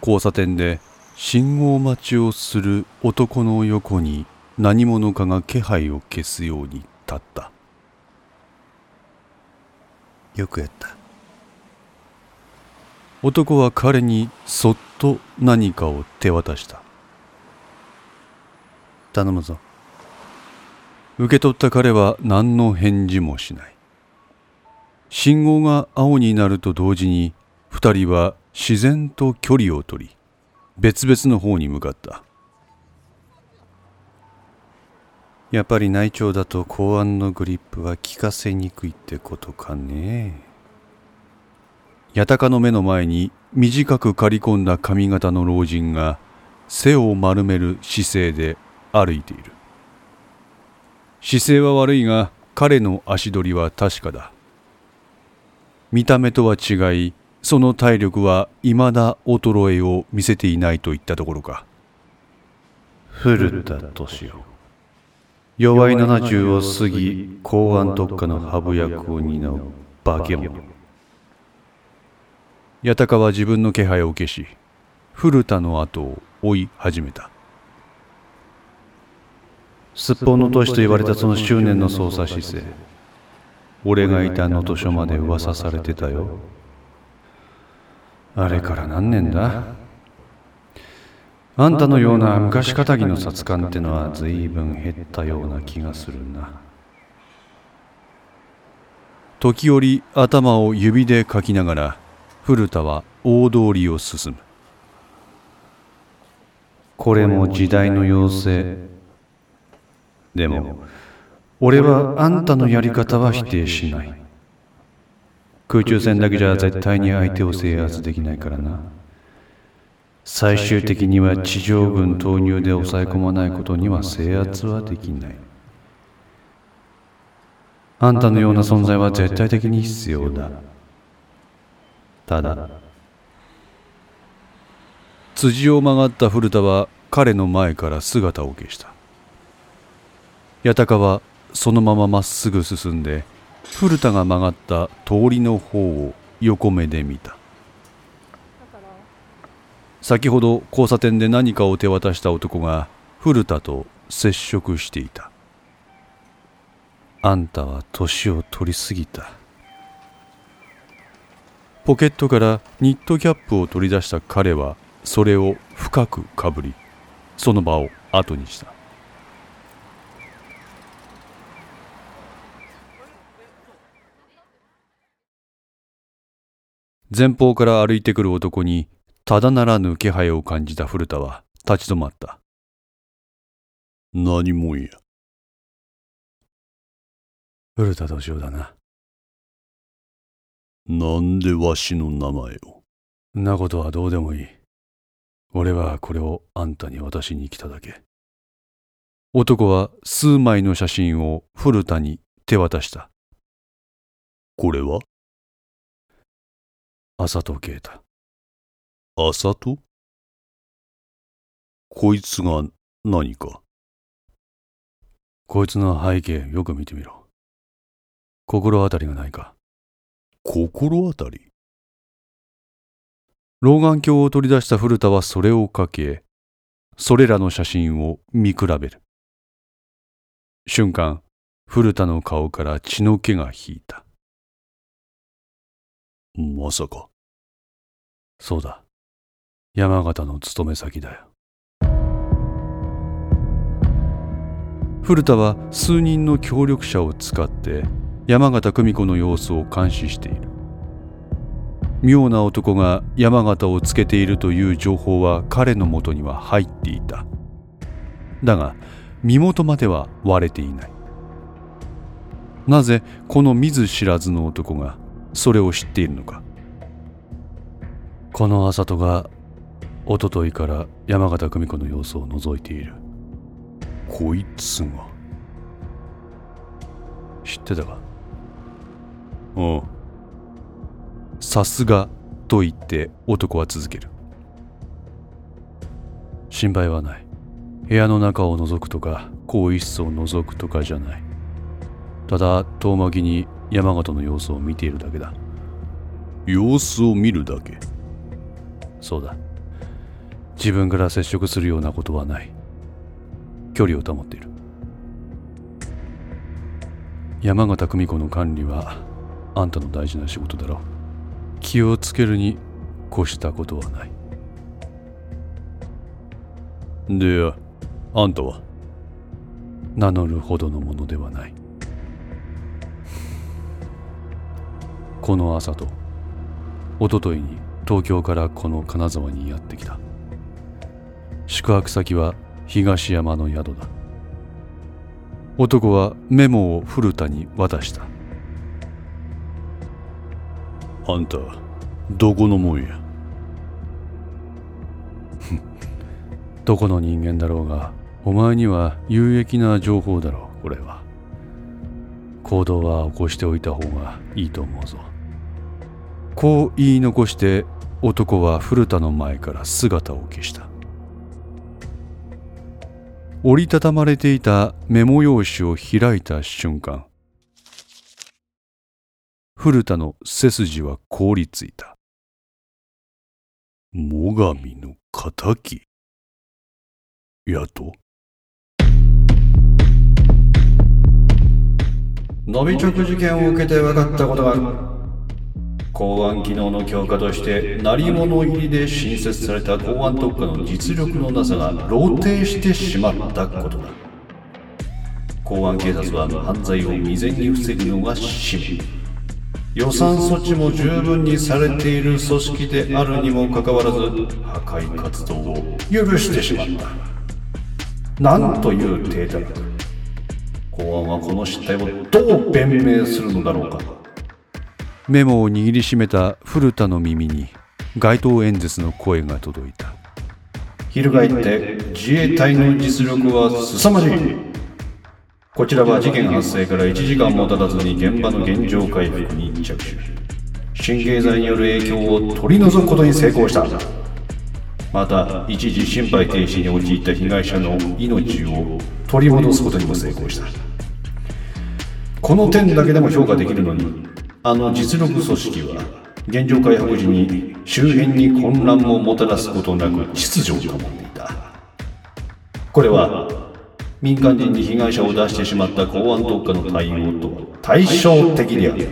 交差点で信号待ちをする男の横に何者かが気配を消すように立った。よくやった。男は彼にそっと何かを手渡した。頼むぞ。受け取った彼は何の返事もしない。信号が青になると同時に二人は自然と距離を取り別々の方に向かった。やっぱり内調だと公安のグリップは効かせにくいってことかね。八鷹の目の前に短く刈り込んだ髪型の老人が背を丸める姿勢で歩いている。姿勢は悪いが彼の足取りは確かだ。見た目とは違いその体力は未だ衰えを見せていないといったところか。古田敏夫。弱い70を過ぎ公安特化のハブ役を担う化け物。八鷹は自分の気配を消し古田の後を追い始めた。すっぽんの年と言われたその執念の捜査姿勢。俺がいた能登署まで噂されてたよあれから何年だ？あんたのような昔かたぎの殺官ってのは随分減ったような気がするな。時折頭を指でかきながら古田は大通りを進む。これも時代の要請。でも俺はあんたのやり方は否定しない空中戦だけじゃ絶対に相手を制圧できないからな。最終的には地上軍投入で抑え込まないことには制圧はできない。あんたのような存在は絶対的に必要だ。ただ辻を曲がった古田は彼の前から姿を消した。八鷹はそのまままっすぐ進んで古田が曲がった通りの方を横目で見た。先ほど交差点で何かを手渡した男が古田と接触していた。あんたは年を取りすぎた。ポケットからニットキャップを取り出した彼はそれを深くかぶりその場を後にした。前方から歩いてくる男にただならぬ気配を感じた古田は立ち止まった。何もんや古田敏夫だな。なんでわしの名前を？んなことはどうでもいい。俺はこれをあんたに渡しに来ただけ。男は数枚の写真を古田に手渡した。これは？浅戸啓太浅戸こいつが何か？こいつの背景よく見てみろ。心当たりがないか。心当たり？老眼鏡を取り出した古田はそれをかけそれらの写真を見比べる。瞬間古田の顔から血の気が引いたまさか。そうだ。山形の勤め先だよ。古田は数人の協力者を使って山形久美子の様子を監視している。妙な男が山形をつけているという情報は彼のもとには入っていた。だが身元までは割れていない。なぜこの見ず知らずの男がそれを知っているのか？この浅戸が一昨日から山形久美子の様子を覗いている。こいつが？知ってたか？ああさすがと言って男は続ける。心配はない。部屋の中を覗くとか更衣室を覗くとかじゃない。ただ遠巻きに山形の様子を見ているだけだ。様子を見るだけ？そうだ。自分から接触するようなことはない。距離を保っている。山形久美子の管理はあんたの大事な仕事だろう。気をつけるに越したことはない。であんたは？名乗るほどのものではないこの朝と一昨日に東京からこの金沢にやってきた。宿泊先は東山の宿だ。男はメモを古田に渡した。あんたどこのもんや？どこの人間だろうがお前には有益な情報だろうこれは。行動は起こしておいた方がいいと思うぞこう言い残して男は古田の前から姿を消した。折りたたまれていたメモ用紙を開いた瞬間古田の背筋は凍りついた。最上の敵。やと？ノビチョク事件を受けて分かったことがある。公安機能の強化として鳴り物入りで新設された公安特化の実力のなさが露呈してしまったことだ。公安警察は犯罪を未然に防ぐのが使命。予算措置も十分にされている組織であるにもかかわらず破壊活動を許してしまった。なんという体たらく公安はこの失態をどう弁明するのだろうか。メモを握りしめた古田の耳に街頭演説の声が届いた。翻って自衛隊の実力は凄まじいこちらは事件発生から1時間も経たずに現場の現状回復に着手。神経剤による影響を取り除くことに成功した。また一時心肺停止に陥った被害者の命を取り戻すことにも成功した。この点だけでも評価できるのにあの実力組織は現状回復時に周辺に混乱ももたらすことなく秩序を保っていたこれは民間人に被害者を出してしまった公安特化の対応とは対照的である。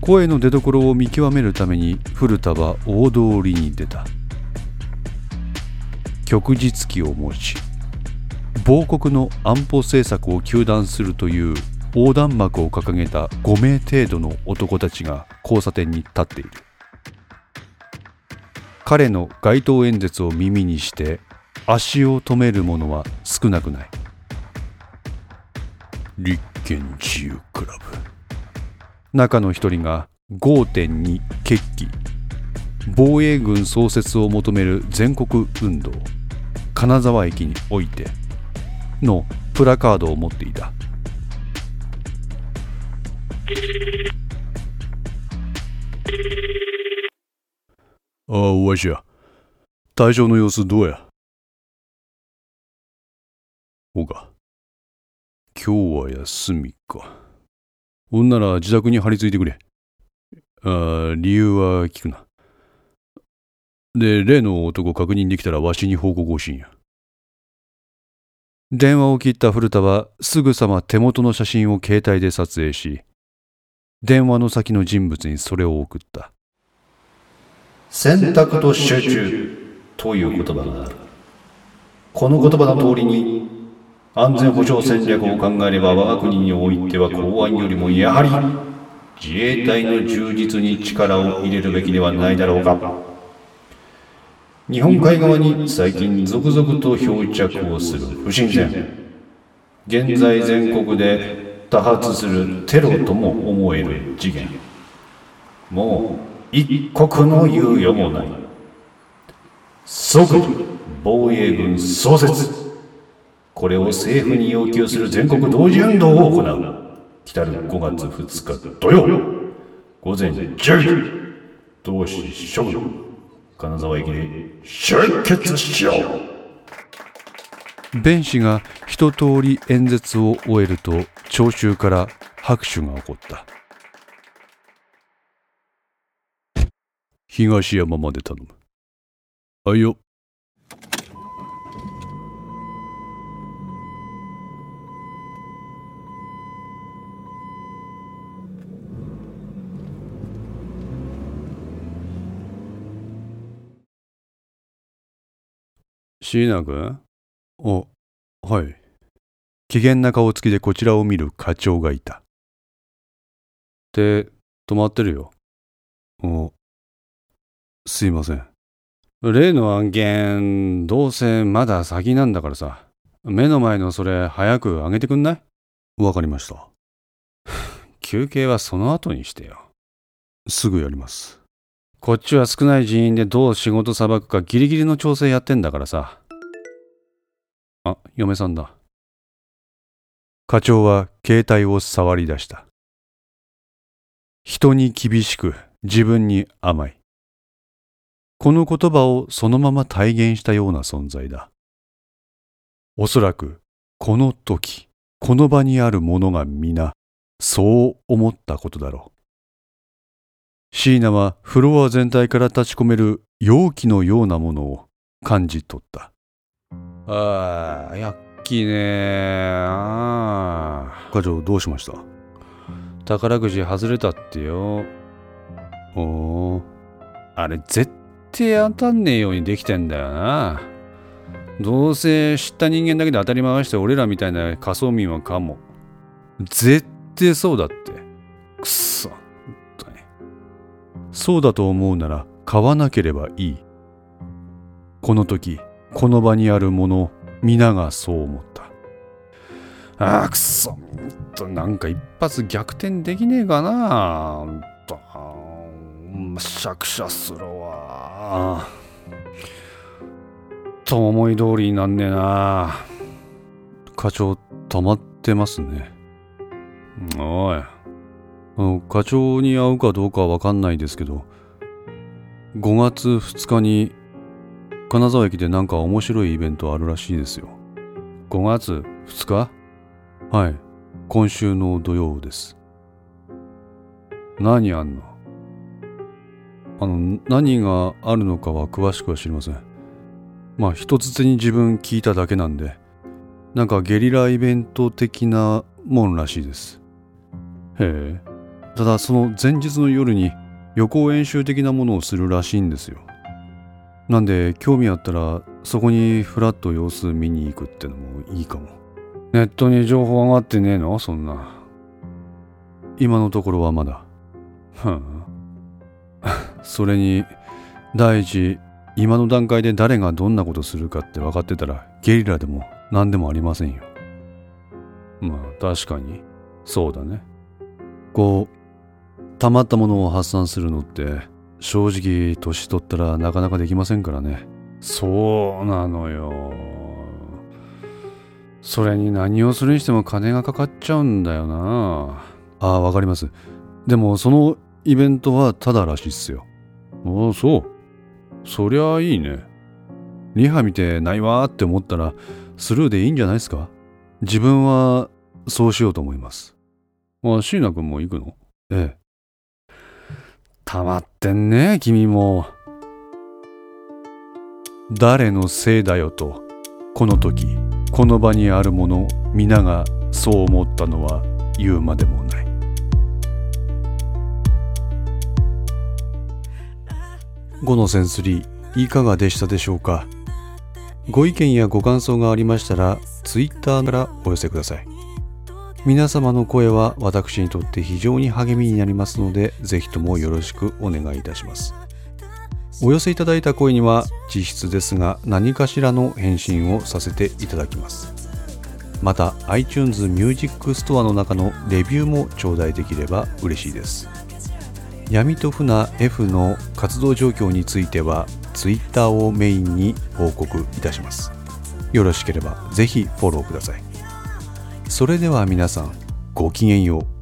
声の出所を見極めるために古田は大通りに出た。旭日旗を持ち亡国の安保政策を糾弾するという横断幕を掲げた5名程度の男たちが交差点に立っている。彼の街頭演説を耳にして足を止める者は少なくない。立憲自由クラブ。中の一人が5.2決起。防衛軍創設を求める全国運動。金沢駅においてのプラカードを持っていた。ああわしや体調の様子どうや？ほか。今日は休みか。ほんなら自宅に張り付いてくれ。ああ理由は聞くな。で例の男確認できたらわしに報告欲しんや。電話を切った古田はすぐさま手元の写真を携帯で撮影し電話の先の人物にそれを送った。選択と集中という言葉がある。この言葉の通りに安全保障戦略を考えれば我が国においては公安よりもやはり自衛隊の充実に力を入れるべきではないだろうか。日本海側に最近続々と漂着をする不審船。現在全国で多発するテロとも思える事件。もう一刻の猶予もない。即防衛軍創設。これを政府に要求する全国同時運動を行う。来る5月2日土曜。午前10時。同志諸軍金沢駅で集結しよう。弁士が一通り演説を終えると聴衆から拍手が起こった。東山まで頼む。はいよ。椎名君お、はい。機嫌な顔つきでこちらを見る課長がいた。手、止まってるよ。お、すいません。例の案件、どうせまだ先なんだからさ。目の前のそれ早く上げてくんない？わかりました。休憩はその後にしてよ。すぐやります。こっちは少ない人員でどう仕事さばくかギリギリの調整やってんだからさ。あ、嫁さんだ。課長は携帯を触り出した。人に厳しく自分に甘い。この言葉をそのまま体現したような存在だ。おそらくこの時、この場にある者が皆、そう思ったことだろう。椎名はフロア全体から立ち込める容器のようなものを感じ取った。ああ、やっきねー。あ課長どうしました？宝くじ外れたってよ。おー。あれ絶対当たんねえようにできてんだよな。どうせ知った人間だけで当たり回して俺らみたいな仮想民はかも。絶対そうだって。くっそ。そうだと思うなら買わなければいい。この時、この場にある者、皆がそう思った。ああ、くそ。んと、なんか一発逆転できねえかな。んと、しゃくしゃするわ。と思い通りになんねえな。課長、溜まってますね。おい。課長に会うかどうかはわかんないですけど、5月2日に金沢駅でなんか面白いイベントあるらしいですよ。5月2日？はい。今週の土曜です。何あんの？あの、何があるのかは詳しくは知りません。まあ、一つに自分聞いただけなんで、なんかゲリライベント的なもんらしいです。へえ。ただその前日の夜に予行演習的なものをするらしいんですよ。なんで興味あったらそこにフラッと様子見に行くってのもいいかも。ネットに情報上がってねえの？そんな。今のところはまだ。はあ、それに第一今の段階で誰がどんなことするかって分かってたらゲリラでも何でもありませんよ。まあ確かにそうだね。こう溜まったものを発散するのって正直年取ったらなかなかできませんからね。そうなのよ。それに何をするにしても金がかかっちゃうんだよな。ああわかります。でもそのイベントはただらしいっすよ。ああそう。そりゃいいね。リハ見てないわーって思ったらスルーでいいんじゃないですか。自分はそうしようと思います。あ椎名君も行くの？ええ。たまってんね君も。誰のせいだよとこの時この場にある者皆がそう思ったのは言うまでもない。5のセンスリーいかがでしたでしょうか？ご意見やご感想がありましたら Twitter からお寄せください。皆様の声は私にとって非常に励みになりますので、ぜひともよろしくお願いいたします。お寄せいただいた声には、実質ですが何かしらの返信をさせていただきます。また、iTunes Music Store の中のレビューも頂戴できれば嬉しいです。闇と船 F の活動状況については、Twitter をメインに報告いたします。よろしければぜひフォローください。それでは皆さんごきげんよう。